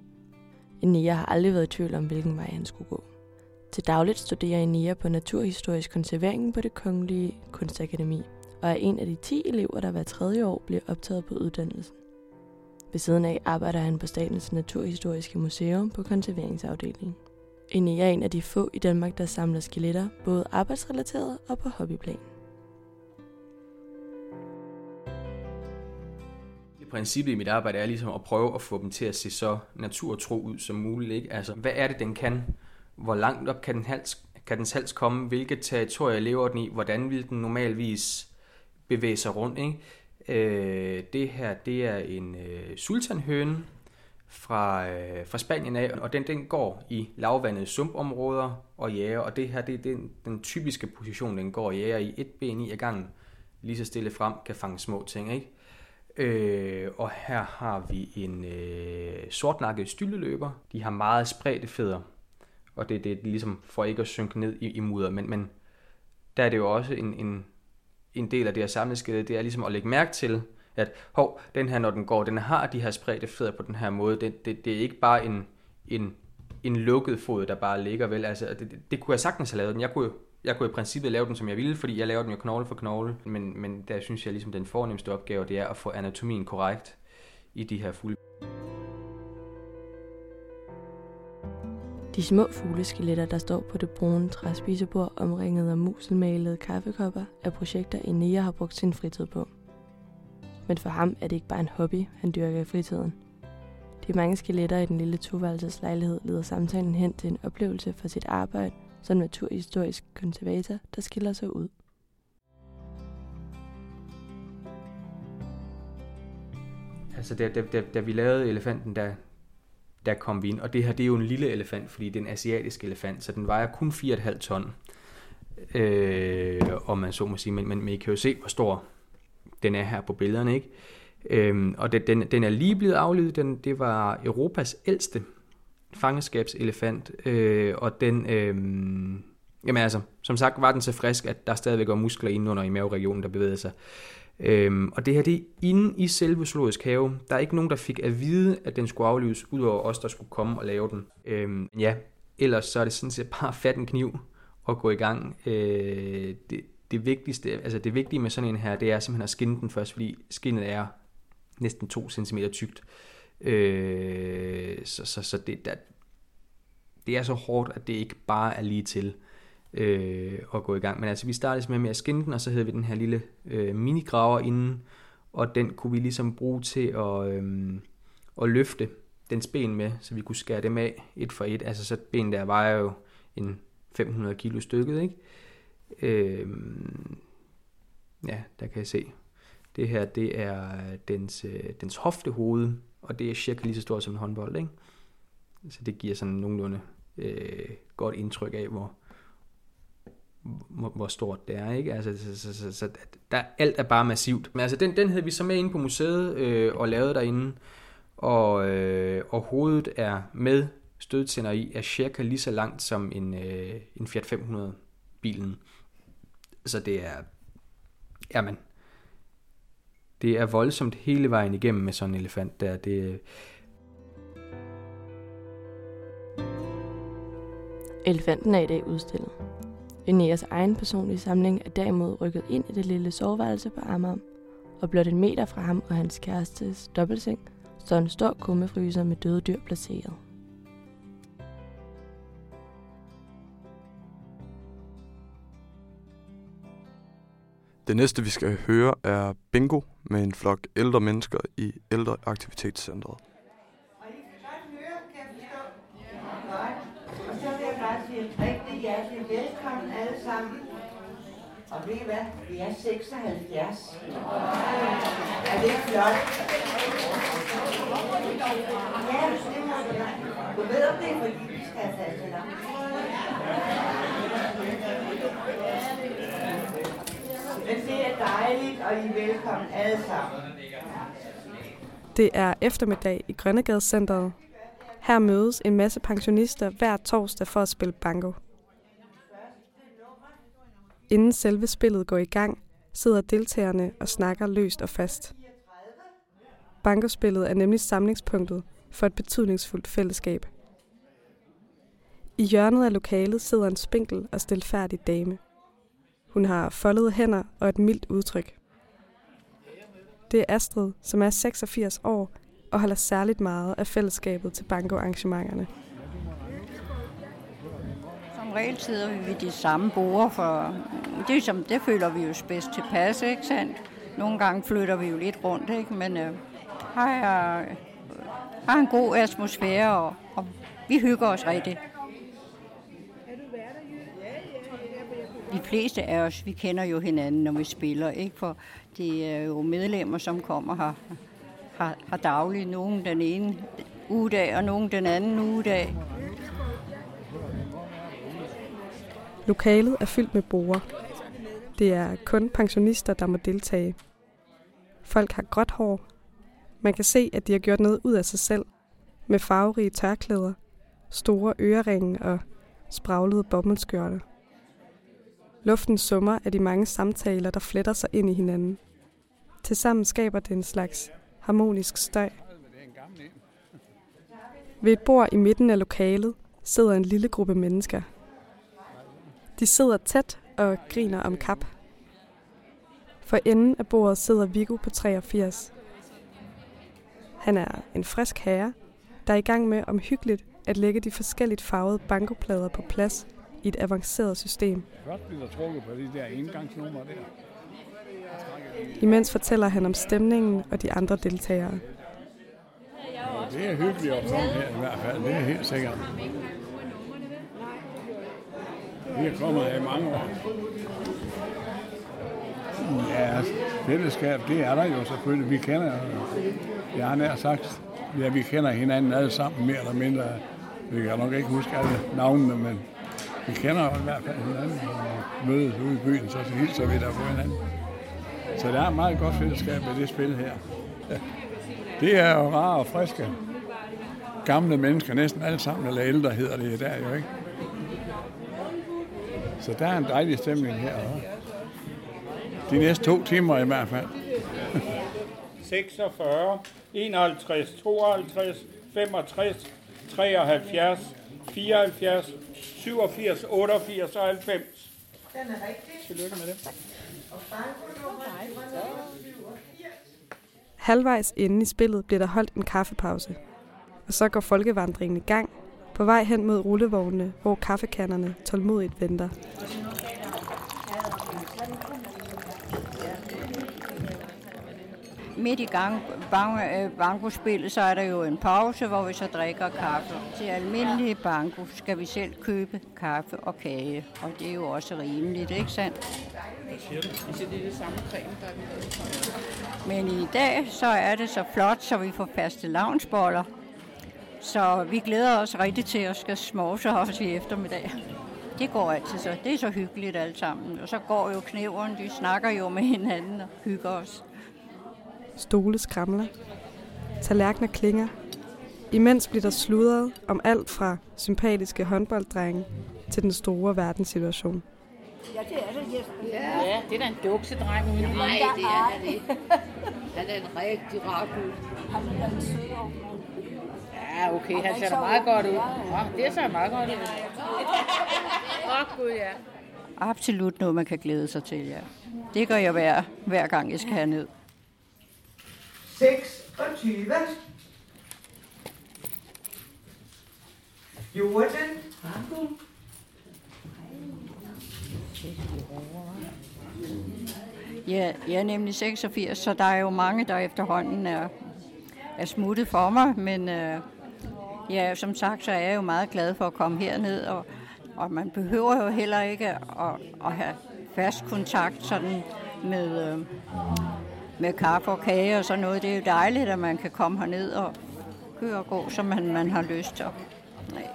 Enea har aldrig været i tvivl om, hvilken vej han skulle gå. Til dagligt studerer Enea på Naturhistorisk Konservering på det Kongelige Kunstakademi, og er en af de 10 elever, der hver tredje år bliver optaget på uddannelsen. Ved siden af arbejder han på Statens Naturhistoriske Museum på konserveringsafdelingen. Enea er en af de få i Danmark, der samler skeletter, både arbejdsrelateret og på hobbyplan.
princippet i mit arbejde er ligesom at prøve at få dem til at se så naturtro ud som muligt. Ikke? Altså, hvad er det, den kan? Hvor langt op kan, den hals, kan dens hals komme? Hvilke territorier lever den i? Hvordan vil den normalvis bevæge sig rundt? Ikke? Øh, det her, det er en øh, sultanhøne fra, øh, fra Spanien af, og den, den går i lavvandede sumpområder og jager, og det her, det er den, den typiske position, den går og jager i et ben i ad gangen, lige så stille frem, kan fange små ting, ikke? Øh, og her har vi en øh, sortnakket stylteløber. De har meget spredte fødder, og det, det er ligesom for ikke at synke ned i, i mudder. Men, men der er det jo også en, en, en del af det her samleskede, det er ligesom at lægge mærke til, at hov, den her, når den går, den har de her spredte fødder på den her måde. Det, det, det er ikke bare en, en, en lukket fod, der bare ligger vel. Altså, det, det, det kunne jeg sagtens have lavet den. Jeg kunne jeg kunne i princippet lave den, som jeg ville, fordi jeg laver den jo knogle for knogle. Men, men der synes jeg ligesom, den fornemmeste opgave, det er at få anatomien korrekt i de her fulde.
De små fugleskeletter, der står på det brune træspisebord omringet af muselmalede kaffekopper, er projekter, Enea har brugt sin fritid på. Men for ham er det ikke bare en hobby, han dyrker i fritiden. De mange skeletter i den lille toværelseslejlighed leder samtalen hen til en oplevelse for sit arbejde som naturhistorisk konservator, der skiller sig ud.
Altså, da, da, da, da vi lavede elefanten, der, der kom vi ind, og det her, det er jo en lille elefant, fordi det er en asiatisk elefant, så den vejer kun 4,5 ton, øh, om man så må sige, men, men, men I kan jo se, hvor stor den er her på billederne, ikke? Øhm, og det, den, den er lige blevet aflevet, den, det var Europas ældste fangeskabselefant, øh, og den, øh, jamen altså, som sagt var den så frisk, at der stadigvæk var muskler indenunder i maveregionen, der bevægede sig. Øhm, og det her, det er inde i selve zoologisk have. Der er ikke nogen, der fik at vide, at den skulle aflives, udover os, der skulle komme og lave den. Øhm, ja, ellers så er det sådan set bare fat en kniv og gå i gang. Øh, det, det vigtigste, altså det vigtige med sådan en her, det er simpelthen at skinne den først, fordi skinnet er næsten 2 cm tykt. Øh, så så, så det, der, det er så hårdt, at det ikke bare er lige til øh, at gå i gang. Men altså, vi startede med, med at skinne den, og så havde vi den her lille øh, minigraver inden, og den kunne vi ligesom bruge til at, øh, at løfte dens ben med, så vi kunne skære dem af et for et. Altså, så ben der vejer jo en 500 kilo stykket, ikke? Øh, ja, der kan jeg se. Det her, det er dens, øh, dens hoftehoved, og det er cirka lige så stort som en håndbold, ikke? Så det giver sådan nogenlunde øh, godt indtryk af, hvor, hvor, hvor stort det er, ikke? Altså, så, så, så, så der, alt er bare massivt. Men altså, den, den havde vi så med inde på museet øh, og lavet derinde, og, øh, og hovedet er med stødtænder i, er cirka lige så langt som en, øh, en Fiat 500 bilen. Så det er, jamen, det er voldsomt hele vejen igennem med sådan en elefant der. Det,
Elefanten er i dag udstillet. Linneas egen personlige samling er derimod rykket ind i det lille soveværelse på Amager, og blot en meter fra ham og hans kærestes dobbeltseng står en stor kummefryser med døde dyr placeret.
Det næste, vi skal høre, er bingo med en flok ældre mennesker i ældre aktivitetscentret.
Og så vil jeg bare sige rigtig hjertelig velkommen alle sammen. Og ved I hvad? Vi er 76. Er det ikke flot? Ja, det må du Du ved, om det er fordi, vi skal have fast Men det er dejligt, og I er velkommen alle sammen.
Det er eftermiddag i Grønnegade-centret. Her mødes en masse pensionister hver torsdag for at spille banko. Inden selve spillet går i gang, sidder deltagerne og snakker løst og fast. Bankospillet er nemlig samlingspunktet for et betydningsfuldt fællesskab. I hjørnet af lokalet sidder en spinkel og stilfærdig dame. Hun har foldede hænder og et mildt udtryk. Det er Astrid, som er 86 år og holder særligt meget af fællesskabet til bankoarrangementerne.
Som regel sidder vi ved de samme borde, for det, som, det føler vi jo bedst tilpas, ikke sandt? Nogle gange flytter vi jo lidt rundt, ikke? men øh, har, har en god atmosfære, og, og vi hygger os rigtigt. De fleste af os, vi kender jo hinanden, når vi spiller, ikke? For det er jo medlemmer, som kommer her, har, har dagligt. Nogen den ene ugedag, og nogen den anden ugedag.
Lokalet er fyldt med borer. Det er kun pensionister, der må deltage. Folk har gråt hår. Man kan se, at de har gjort noget ud af sig selv. Med farverige tørklæder, store øreringe og spraglede bommelskjørte. Luften summer af de mange samtaler, der fletter sig ind i hinanden. Tilsammen skaber det en slags harmonisk støj. Ved et bord i midten af lokalet sidder en lille gruppe mennesker. De sidder tæt og griner om kap. For enden af bordet sidder Viggo på 83. Han er en frisk herre, der er i gang med omhyggeligt at lægge de forskelligt farvede bankoplader på plads i et avanceret system.
Godt bliver der trukket på de der engangsnumre der.
Imens fortæller han om stemningen og de andre deltagere.
Det er hyggeligt at komme her i hvert fald, det er helt sikkert. Vi er kommet her i mange år. Ja, fællesskab, det er der jo selvfølgelig. Vi kender, jeg har nær sagt, ja, vi kender hinanden alle sammen mere eller mindre. Vi kan nok ikke huske alle navnene, men vi kender jo i hvert fald hinanden og mødes ude i byen, så hilser vi der på hinanden. Så der er et meget godt fællesskab med det spil her. Det er jo rare og friske. Gamle mennesker, næsten alle sammen, eller ældre hedder det der jo, ikke? Så der er en dejlig stemning her. De næste to timer i hvert fald.
46, 51, 52, 65, 73, 74, 87, 88 og 90.
Den er rigtig.
Tillykke med det.
Halvvejs inde i spillet bliver der holdt en kaffepause. Og så går folkevandringen i gang, på vej hen mod rullevognene, hvor kaffekanderne tålmodigt venter.
Midt i gang bang, øh, bankospillet, så er der jo en pause, hvor vi så drikker kaffe. Til almindelige banko skal vi selv købe kaffe og kage, og det er jo også rimeligt, ikke sandt?
Du? Det samme creme, der
Men i dag, så er det så flot, så vi får faste lavnsboller. Så vi glæder os rigtig til at skal småse os i eftermiddag. Det går altid så. Det er så hyggeligt alt sammen. Og så går jo knæveren, de snakker jo med hinanden og hygger os.
Stole skramler. Tallerkener klinger.
Imens bliver der sludret om alt fra sympatiske håndbolddrenge til den store verdenssituation.
Ja, det er det, Jesper.
Ja, ja det er da en duksedreng uden
Nej, det er det.
Han er en rigtig rar gut.
Han er en sød
Ja, okay, han ser da meget godt ud. Ja, det ser meget godt ud. Åh, oh, gud ja.
Absolut noget, man kan glæde sig til, ja. Det gør jeg hver, hver gang, jeg skal have ned.
26. Jordan.
Ja, jeg er nemlig 86, så der er jo mange, der efterhånden er, er smuttet for mig, men øh, ja, som sagt, så er jeg jo meget glad for at komme herned, og, og man behøver jo heller ikke at, at have fast kontakt sådan med, øh, med kaffe og kage og sådan noget. Det er jo dejligt, at man kan komme herned og køre og gå, som man, man har lyst til.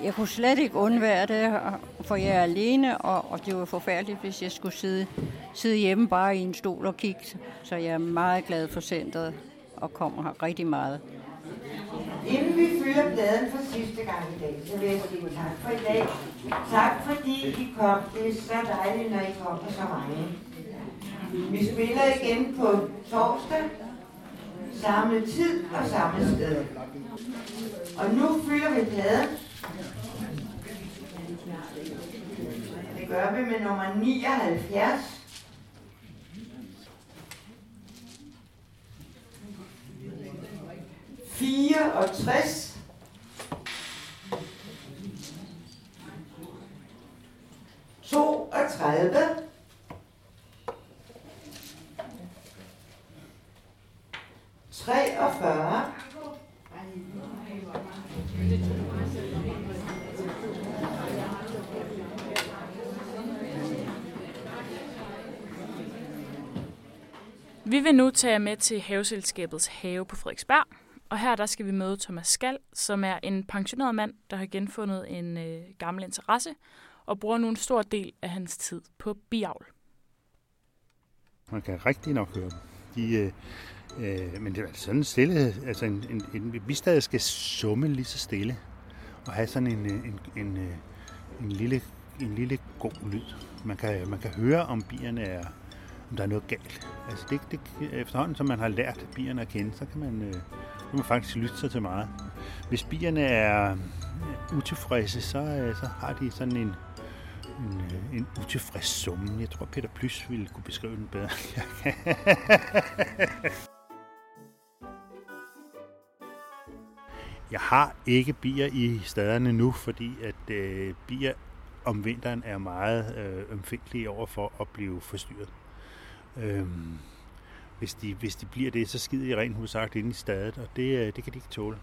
Jeg kunne slet ikke undvære det, for jeg er alene, og, og det var forfærdeligt, hvis jeg skulle sidde, sidde hjemme bare i en stol og kigge. Så jeg er meget glad for centret og kommer her rigtig meget.
Inden vi fylder bladen for sidste gang i dag, så vil jeg sige tak for i dag. Tak fordi I kom. Det er så dejligt, når I kommer så mange. Vi spiller igen på torsdag, samme tid og samme sted. Og nu fylder vi pladen. Det gør vi med nummer 79. Fireogtres. Toogtredive. Treogfyrre.
Vi vil nu tage med til Haveselskabets have på Frederiksberg, og her der skal vi møde Thomas Skal, som er en pensioneret mand, der har genfundet en øh, gammel interesse og bruger nu en stor del af hans tid på biavl.
Man kan rigtig nok høre dem. De, øh, øh, men det er altså sådan en stille, altså en, en, en, vi stadig skal summe lige så stille, og have sådan en, øh, en, en, en, en, lille, en lille god lyd. Man kan, man kan høre, om bierne er, om der er noget galt. Altså det, det, efterhånden, som man har lært bierne at kende, så kan man, øh, kan faktisk lytte sig til meget. Hvis bierne er utilfredse, så, øh, så har de sådan en, en, øh, en utilfreds summe. Jeg tror, Peter Plys ville kunne beskrive den bedre. Jeg har ikke bier i staderne nu, fordi at øh, bier om vinteren er meget øh, omfindelige over for at blive forstyrret. Øhm, hvis, de, hvis de bliver det, så skider de rent hovedsagt ind i stadet, og det, øh, det kan de ikke tåle.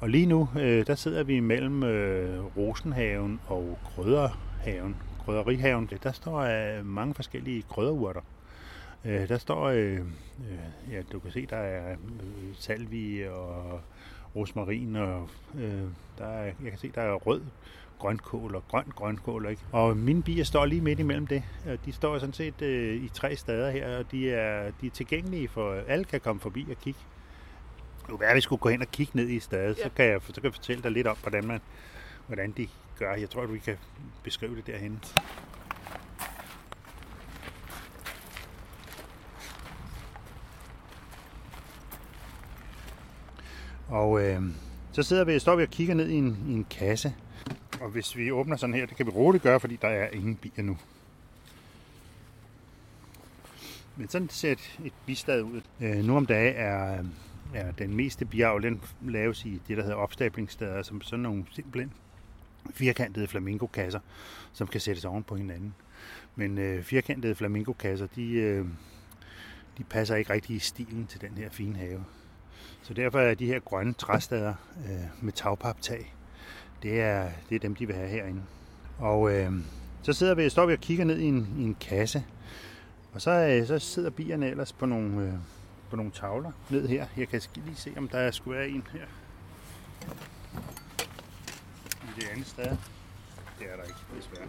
Og lige nu, øh, der sidder vi mellem øh, Rosenhaven og Grøderhaven. Grøderihaven, der står øh, mange forskellige krydderurter. Øh, der står, øh, øh, ja, du kan se, der er øh, salvi og rosmarin, og øh, der er, jeg kan se, der er rød grønkål og grøn grønkål. Ikke? Og mine bier står lige midt imellem det. De står sådan set øh, i tre steder her, og de er, de er tilgængelige for alle kan komme forbi og kigge. Nu er vi skulle gå hen og kigge ned i stedet, ja. så, kan jeg, så kan jeg fortælle dig lidt om, hvordan, man, hvordan de gør. Jeg tror, at vi kan beskrive det derhen. Og øh, så sidder vi, står vi og kigger ned i en, i en kasse, og hvis vi åbner sådan her, det kan vi roligt gøre, fordi der er ingen bier nu. Men sådan ser et, et bistad ud. Øh, nu om dagen er, er den meste biavl, den laves i det, der hedder opstablingssteder, som sådan nogle simpelthen firkantede flamingokasser, som kan sættes oven på hinanden. Men øh, firkantede flamingokasser, de, øh, de passer ikke rigtig i stilen til den her fine have. Så derfor er de her grønne træstader øh, med tagpaptag, det er, det er dem, de vil have herinde. Og øh, så sidder vi, står vi og kigger ned i en, i en kasse, og så, øh, så sidder bierne ellers på nogle, øh, på nogle tavler ned her. Jeg kan lige se, om der skulle være en her. I det andet sted. Det er der ikke, desværre.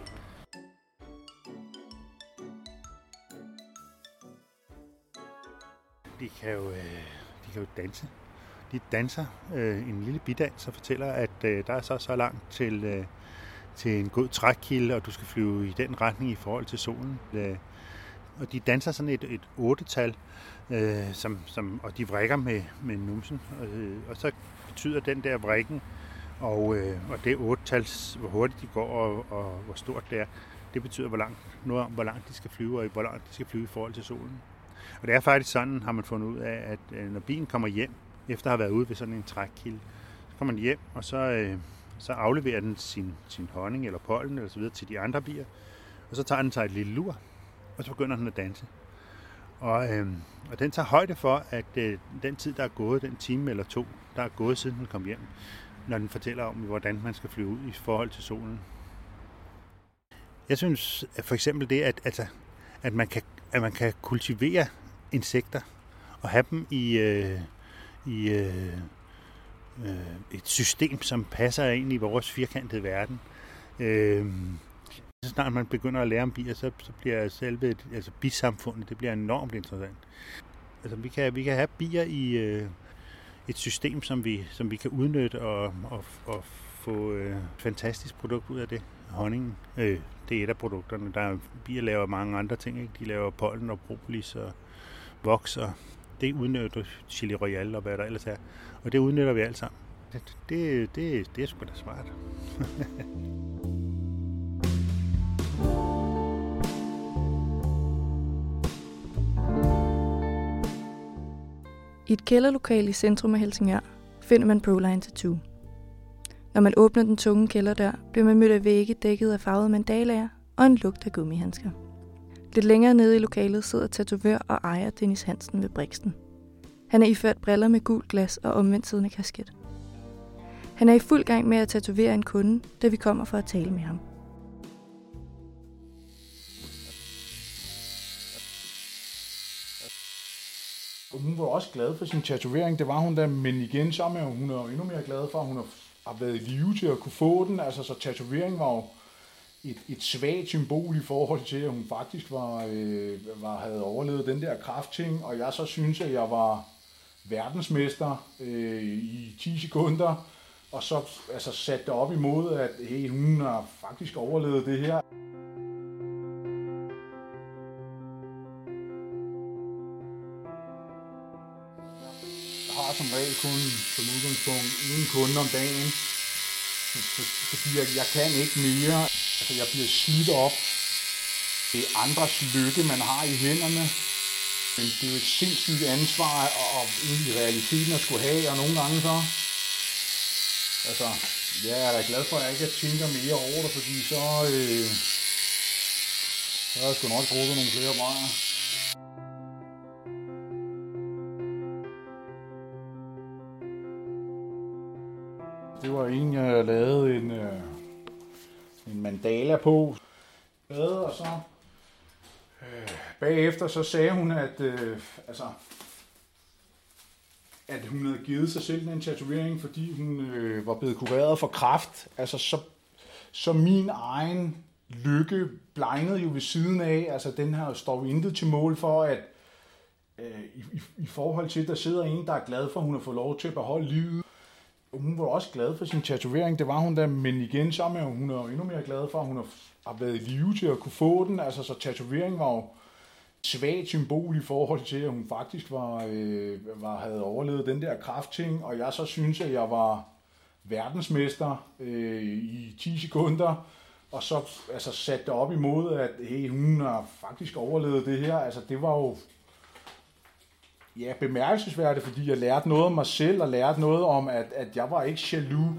De kan jo, øh, de kan jo danse de danser øh, en lille bidans og fortæller, at øh, der er så så langt til, øh, til en god trækkilde, og du skal flyve i den retning i forhold til solen. Øh, og de danser sådan et, et otte-tal, øh, som, som, og de vrikker med, med numsen. Og, øh, og så betyder den der vrikken, og, øh, og det otte-tal, hvor hurtigt de går og, og hvor stort det er, det betyder, hvor langt, noget om, hvor langt de skal flyve, og hvor langt de skal flyve i forhold til solen. Og det er faktisk sådan, har man fundet ud af, at øh, når bilen kommer hjem, efter at have været ude ved sådan en trækkilde, så kommer den hjem, og så, øh, så afleverer den sin, sin honning eller pollen eller så videre til de andre bier, og så tager den sig et lille lur, og så begynder den at danse. Og, øh, og den tager højde for, at øh, den tid, der er gået, den time eller to, der er gået, siden den kom hjem, når den fortæller om, hvordan man skal flyve ud i forhold til solen. Jeg synes at for eksempel det, at, altså, at, man kan, at man kan kultivere insekter og have dem i, øh, i øh, øh, et system, som passer ind i vores firkantede verden. Øh, så snart man begynder at lære om bier, så, så bliver selve altså bisamfundet det bliver enormt interessant. Altså, vi, kan, vi kan have bier i øh, et system, som vi, som vi kan udnytte og, og, og få øh, et fantastisk produkt ud af det. Honningen, øh, det er et af produkterne. Der er, bier laver mange andre ting. Ikke? De laver pollen og propolis og voks, og det udnytter chili royale og hvad der ellers er. Og det udnytter vi alt sammen. Det, det, det, det er sgu da smart.
I et kælderlokal i centrum af Helsingør finder man Proline Tattoo. Når man åbner den tunge kælderdør, bliver man mødt af vægge dækket af farvede mandalaer og en lugt af gummihandsker. Lidt længere nede i lokalet sidder tatovør og ejer Dennis Hansen ved Brixen. Han er iført briller med gul glas og omvendt siddende kasket. Han er i fuld gang med at tatovere en kunde, da vi kommer for at tale med ham.
Hun var også glad for sin tatovering, det var hun da, men igen så er hun er endnu mere glad for, at hun har været i live til at kunne få den. Altså, så tatovering var jo et, et svagt symbol i forhold til, at hun faktisk var, øh, var, havde overlevet den der kraftting, og jeg så synes, at jeg var verdensmester øh, i 10 sekunder, og så altså, satte det op imod, at hey, hun har faktisk overlevet det her. Jeg har som regel kun som udgangspunkt en kunde om dagen, fordi jeg, jeg kan ikke mere. Altså, jeg bliver slidt op. Det er andres lykke, man har i hænderne. Men det er jo et sindssygt ansvar, og og i realiteten at skulle have, og nogle gange så... Altså, jeg er da glad for, at jeg ikke tænker mere over det, fordi så... Øh, så har jeg sgu nok drukket nogle flere bajer. Det var en, jeg lavede en, øh, en mandala på. Og så øh, bagefter så sagde hun, at, øh, altså, at hun havde givet sig selv en tatovering, fordi hun øh, var blevet kureret for kraft. Altså, så, så min egen lykke blegnede jo ved siden af. Altså, den her står jo intet til mål for, at øh, i, i, i forhold til, at der sidder en, der er glad for, at hun har fået lov til at beholde livet. Hun var også glad for sin tatovering, det var hun da, men igen så er hun er endnu mere glad for, at hun har, været i live til at kunne få den. Altså, så tatovering var jo et svagt symbol i forhold til, at hun faktisk var, øh, var, havde overlevet den der kraftting, og jeg så synes, at jeg var verdensmester øh, i 10 sekunder, og så altså, satte det op imod, at hey, hun har faktisk overlevet det her. Altså, det var jo ja, bemærkelsesværdigt, fordi jeg lærte noget om mig selv, og lærte noget om, at, at jeg var ikke jaloux.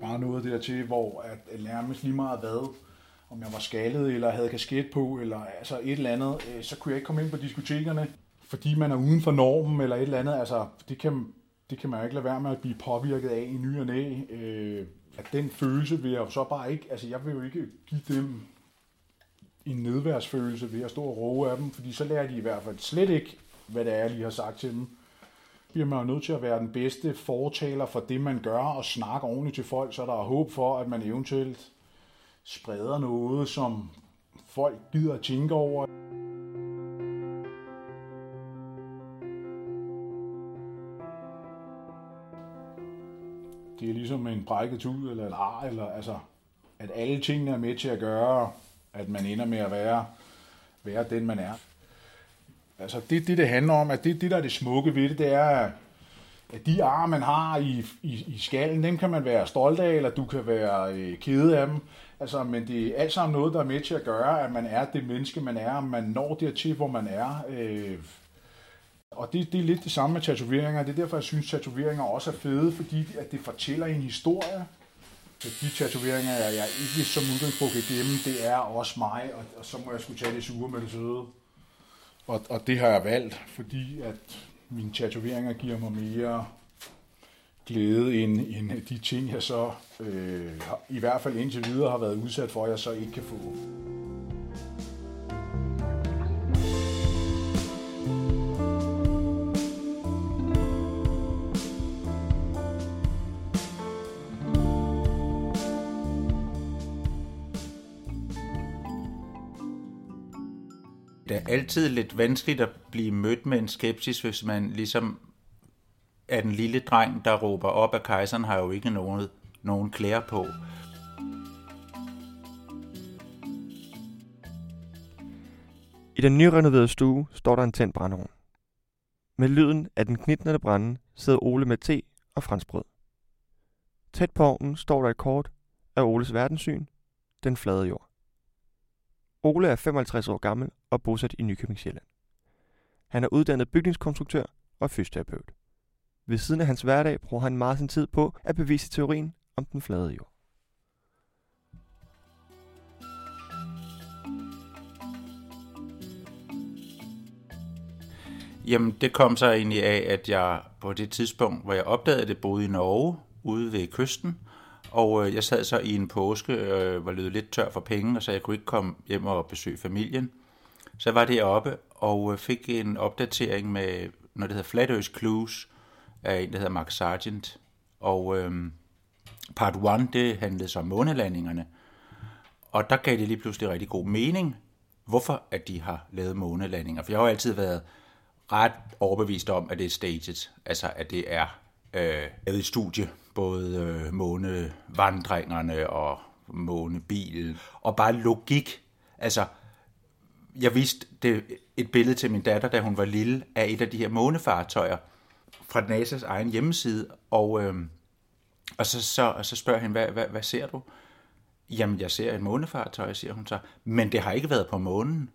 Bare noget dertil, hvor at nærmest lige meget hvad, om jeg var skaldet, eller havde kasket på, eller altså et eller andet, øh, så kunne jeg ikke komme ind på diskotekerne, fordi man er uden for normen, eller et eller andet. Altså, det kan, det kan man jo ikke lade være med at blive påvirket af i ny og næ. Øh, at den følelse vil jeg jo så bare ikke, altså jeg vil jo ikke give dem en nedværsfølelse ved at stå og roe af dem, fordi så lærer de i hvert fald slet ikke, hvad det er, jeg lige har sagt til dem. Bliver man jo nødt til at være den bedste fortaler for det, man gør, og snakke ordentligt til folk, så der er håb for, at man eventuelt spreder noget, som folk gider at tænke over. Det er ligesom en brækket tud eller et ar, eller altså, at alle tingene er med til at gøre, at man ender med at være, være den, man er. Altså det, det, det handler om, at det, det, der er det smukke ved det, det er, at de ar, man har i, i, i skallen, dem kan man være stolt af, eller du kan være øh, kede af dem. Altså, men det er alt sammen noget, der er med til at gøre, at man er det menneske, man er, man når dertil, hvor man er. Øh, og det, det er lidt det samme med tatoveringer. Det er derfor, jeg synes, at tatoveringer også er fede, fordi at det fortæller en historie. Så de tatoveringer, jeg, jeg ikke som udgangspunkt kan gemme, det er også mig, og, og så må jeg skulle tage det sure med det søde. Og, og det har jeg valgt, fordi at mine tatoveringer giver mig mere glæde end, end de ting, jeg så øh, i hvert fald indtil videre har været udsat for, at jeg så ikke kan få.
Det er altid lidt vanskeligt at blive mødt med en skepsis, hvis man ligesom er den lille dreng, der råber op, at kejseren har jo ikke nogen, nogen klæder på.
I den nyrenoverede stue står der en tændt brændeovn. Med lyden af den knitnende brænde sidder Ole med te og franskbrød. Tæt på ovnen står der et kort af Oles verdenssyn, den flade jord. Ole er 55 år gammel og bosat i Nykøbing Sjælland. Han er uddannet bygningskonstruktør og fysioterapeut. Ved siden af hans hverdag bruger han meget sin tid på at bevise teorien om den flade jord.
Jamen, det kom så egentlig af, at jeg på det tidspunkt, hvor jeg opdagede det, boede i Norge, ude ved kysten, og øh, jeg sad så i en påske, øh, var lidt tør for penge, og så jeg kunne ikke komme hjem og besøge familien. Så jeg var deroppe og øh, fik en opdatering med, når det hedder Flat Earth Clues, af en, der hedder Mark Sargent. Og øh, part 1, det handlede så om månelandingerne. Og der gav det lige pludselig rigtig god mening, hvorfor at de har lavet månelandinger. For jeg har jo altid været ret overbevist om, at det er staged, altså at det er øh, et studie, både øh, månevandringerne og månebilen, og bare logik. Altså, jeg viste det, et billede til min datter, da hun var lille, af et af de her månefartøjer fra NASA's egen hjemmeside, og, øh, og så, så, og så spørger hende, hvad, hvad, hvad ser du? Jamen, jeg ser et månefartøj, siger hun så. Men det har ikke været på månen.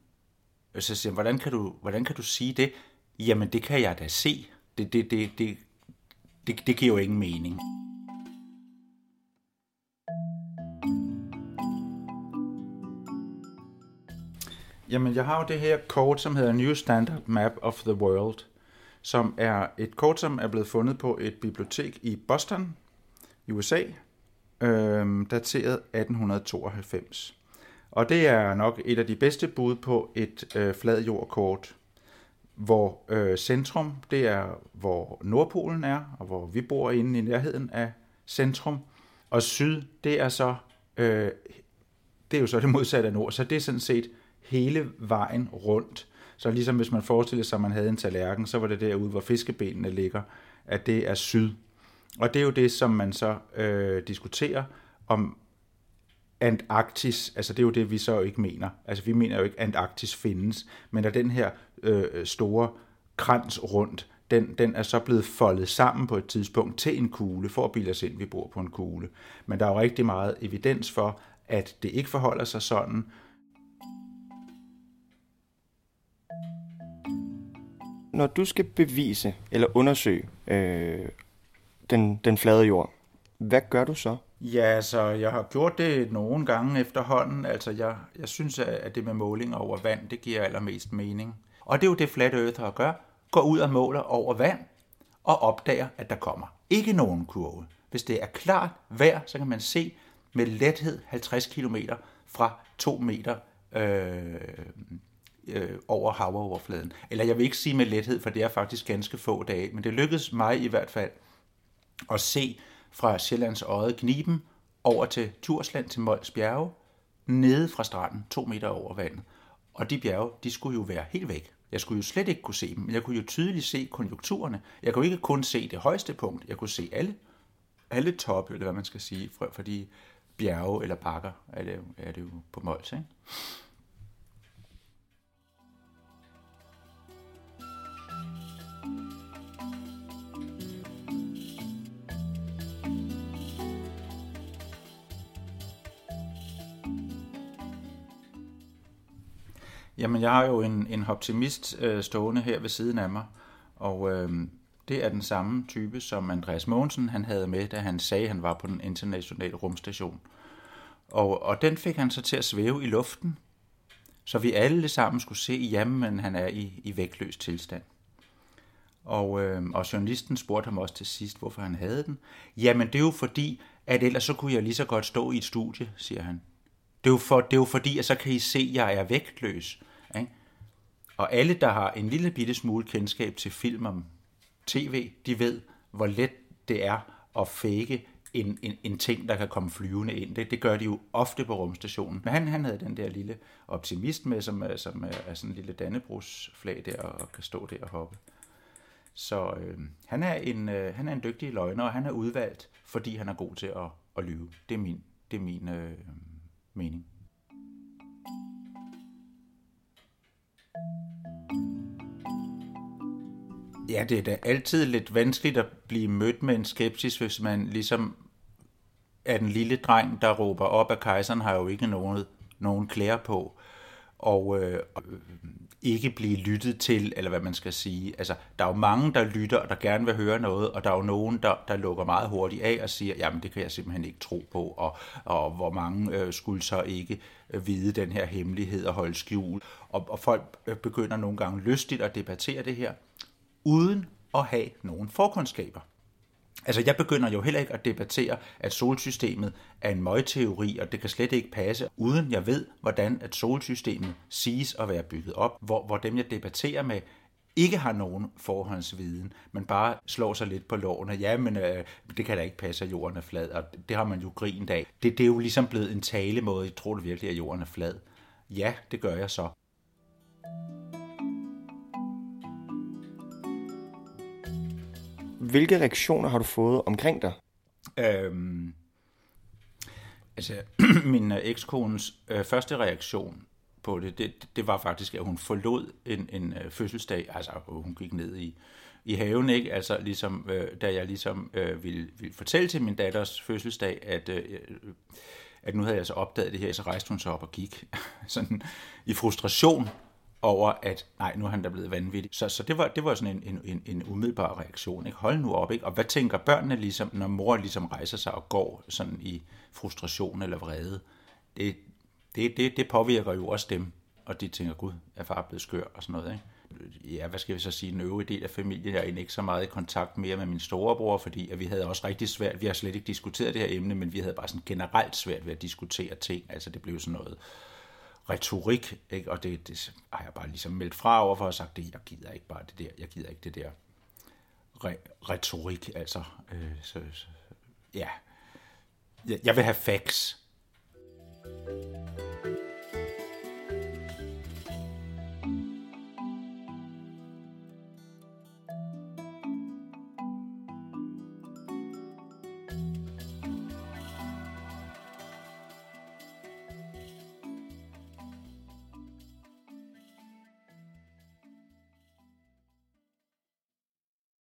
Og så siger hun, hvordan kan du, hvordan kan du sige det? Jamen, det kan jeg da se. Det, det, det, det, det, det giver jo ingen mening. Jamen, jeg har jo det her kort, som hedder New Standard Map of the World, som er et kort, som er blevet fundet på et bibliotek i Boston, i USA, øh, dateret 1892. Og det er nok et af de bedste bud på et øh, fladjordkort, hvor øh, centrum, det er hvor Nordpolen er, og hvor vi bor inde i nærheden af centrum. Og syd, det er så, øh, det er jo så det modsatte af nord, så det er sådan set hele vejen rundt. Så ligesom hvis man forestiller sig, at man havde en tallerken, så var det derude, hvor fiskebenene ligger, at det er syd. Og det er jo det, som man så øh, diskuterer om Antarktis, altså det er jo det, vi så ikke mener. Altså vi mener jo ikke, at Antarktis findes, men at den her øh, store krans rundt, den, den er så blevet foldet sammen på et tidspunkt til en kugle, for at bilde os ind, at vi bor på en kugle. Men der er jo rigtig meget evidens for, at det ikke forholder sig sådan.
Når du skal bevise eller undersøge øh, den, den flade jord, hvad gør du så?
Ja, altså, jeg har gjort det nogle gange efterhånden. Altså, jeg, jeg synes, at det med målinger over vand, det giver allermest mening. Og det er jo det, Flat Earth har gør. Går ud og måler over vand, og opdager, at der kommer ikke nogen kurve. Hvis det er klart vejr, så kan man se med lethed 50 km fra 2 meter øh, øh, over havoverfladen. Eller jeg vil ikke sige med lethed, for det er faktisk ganske få dage, men det lykkedes mig i hvert fald at se fra Sjællands Øje Gniben over til Tursland til Mols Bjerge nede fra stranden, to meter over vandet. Og de bjerge, de skulle jo være helt væk. Jeg skulle jo slet ikke kunne se dem, men jeg kunne jo tydeligt se konjunkturerne. Jeg kunne ikke kun se det højeste punkt, jeg kunne se alle, alle toppe, eller hvad man skal sige, for, for de bjerge eller bakker, er det, er det jo på Mols. Ikke? Jamen, jeg har jo en, en optimist øh, stående her ved siden af mig, og øh, det er den samme type, som Andreas Mogensen han havde med, da han sagde, at han var på den internationale rumstation. Og, og den fik han så til at svæve i luften, så vi alle sammen skulle se, jamen han er i, i vægtløs tilstand. Og, øh, og journalisten spurgte ham også til sidst, hvorfor han havde den. Jamen det er jo fordi, at ellers så kunne jeg lige så godt stå i et studie, siger han. Det er jo, for, det er jo fordi, at så kan I se, at jeg er vægtløs. Ikke? Og alle, der har en lille bitte smule kendskab til film om tv, de ved, hvor let det er at fake en, en, en ting, der kan komme flyvende ind. Det, det gør de jo ofte på rumstationen. Men han, han havde den der lille optimist med, som, øh, som øh, er sådan en lille dannebrugsflag der, og kan stå der og hoppe. Så øh, han, er en, øh, han er en dygtig løgner, og han er udvalgt, fordi han er god til at, at lyve. Det er min, det er min øh, mening. Ja, det er da altid lidt vanskeligt at blive mødt med en skepsis, hvis man ligesom er den lille dreng, der råber op, at kejseren har jo ikke nogen, nogen klæder på, og øh, ikke blive lyttet til, eller hvad man skal sige. Altså, der er jo mange, der lytter, og der gerne vil høre noget, og der er jo nogen, der, der lukker meget hurtigt af og siger, jamen det kan jeg simpelthen ikke tro på, og, og hvor mange øh, skulle så ikke øh, vide den her hemmelighed og holde skjul. Og, og folk øh, begynder nogle gange lystigt at debattere det her, uden at have nogen forkundskaber. Altså, jeg begynder jo heller ikke at debattere, at solsystemet er en møgteori, og det kan slet ikke passe, uden jeg ved, hvordan at solsystemet siges at være bygget op, hvor, hvor dem, jeg debatterer med, ikke har nogen forhåndsviden, men bare slår sig lidt på lårene. Ja, men øh, det kan da ikke passe, at jorden er flad, og det har man jo grint af. Det, det er jo ligesom blevet en talemåde. Jeg tror du virkelig, at jorden er flad? Ja, det gør jeg så.
Hvilke reaktioner har du fået omkring dig?
Øhm, altså, min øh, ekskones øh, første reaktion på det, det, det var faktisk, at hun forlod en, en øh, fødselsdag, altså hun gik ned i, i haven, ikke? Altså ligesom, øh, da jeg ligesom øh, ville, ville fortælle til min datters fødselsdag, at, øh, at nu havde jeg så opdaget det her, så rejste hun sig op og gik sådan i frustration over, at nej, nu er han da blevet vanvittig. Så, så det, var, det var sådan en, en, en umiddelbar reaktion. Ikke? Hold nu op, ikke? Og hvad tænker børnene ligesom, når mor ligesom rejser sig og går sådan i frustration eller vrede? Det, det, det, det påvirker jo også dem, og de tænker, gud, er far blevet skør og sådan noget, ikke? ja, hvad skal vi så sige, den øvrige del af familien, jeg er egentlig ikke så meget i kontakt mere med min storebror, fordi at vi havde også rigtig svært, vi har slet ikke diskuteret det her emne, men vi havde bare sådan generelt svært ved at diskutere ting, altså det blev sådan noget, retorik, ikke? og det, det har jeg bare ligesom meldt fra over for og sagt, det, jeg gider ikke bare det der, jeg gider ikke det der re- retorik, altså, øh, så, så, ja, jeg, jeg vil have facts. thank you